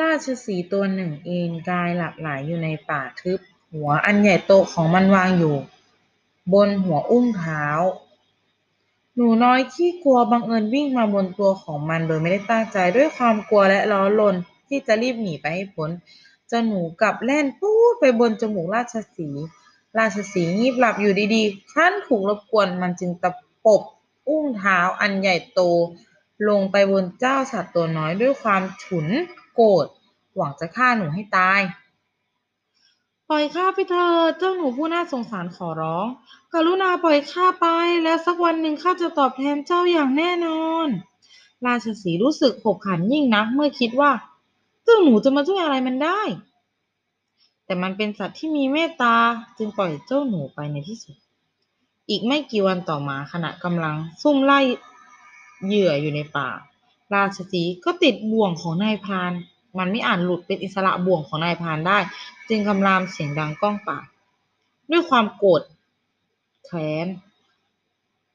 ราชสีห์ตัวหนึ่งเอนกายหลับไหลอยู่ในป่าทึบ หัวอันใหญ่โตของมันวางอยู่ บนหัวอุ้งเท้า หนูน้อยขี้กลัวบังเอิญวิ่งมาบนตัวของมันโดยไม่ได้ตั้งใจด้วยความกลัวและร้อนรนที่จะรีบหนีไปให้พ้นเจ้าหนูกลับแล่นปู๊ดไปบนจมูกราชสีห์ราชสีห์งีบหลับอยู่ดีๆครั้นถูกรบกวนมันจึงตะปบอุ้งเท้าอันใหญ่โต ลงไปบนเจ้าสัตว์ตัวน้อยด้วยความฉุน โกรธหวังจะฆ่าหนูให้ตาย ปล่อยข้าไปเถิดเจ้าหนูผู้น่าสงสารขอร้อง กรุณาปล่อยข้าไป แล้วสักวันหนึ่งข้าจะตอบแทนเจ้าอย่างแน่นอน ราชสีรู้สึกขบขันยิ่งนักเมื่อคิดว่า เจ้าหนูจะมาช่วยอะไรมันได้ แต่มันเป็นสัตว์ที่มีเมตตาจึงปล่อยเจ้าหนูไปในที่สุด อีกไม่กี่วันต่อมาขณะกำลังซุ่มไล่เหยื่ออยู่ในป่า ราชสีก็ติดบ่วงของนายพราน มันไม่อาจหลุดเป็นอิสระบ่วงของนายพรานได้ จึงคำรามเสียงดังก้องป่า ด้วยความโกรธแค้น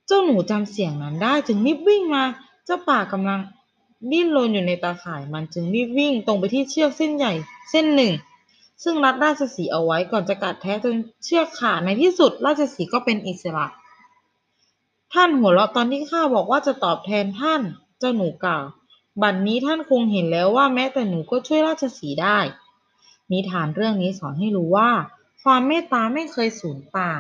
เจ้าหนูจำเสียงนั้นได้จึงรีบวิ่งมา เจ้าป่ากำลังดิ้นรนอยู่ในตาข่ายมันจึงรีบวิ่งตรงไปที่เชือกเส้นใหญ่เส้นหนึ่ง ซึ่งรัดราชสีเอาไว้ก่อนจะกัดแท้จนเชือกขาดในที่สุด ราชสีก็เป็นอิสระ ท่านหัวเราะตอนที่ข้าบอกว่าจะตอบแทนท่าน เจ้าหนูกล่าว บัดนนี้ท่านคงเห็นแล้วว่าแม้แต่หนูก็ช่วยราชสีได้ นิทานเรื่องนี้สอนให้รู้ว่า ความเมตตาไม่เคยสูญเปล่า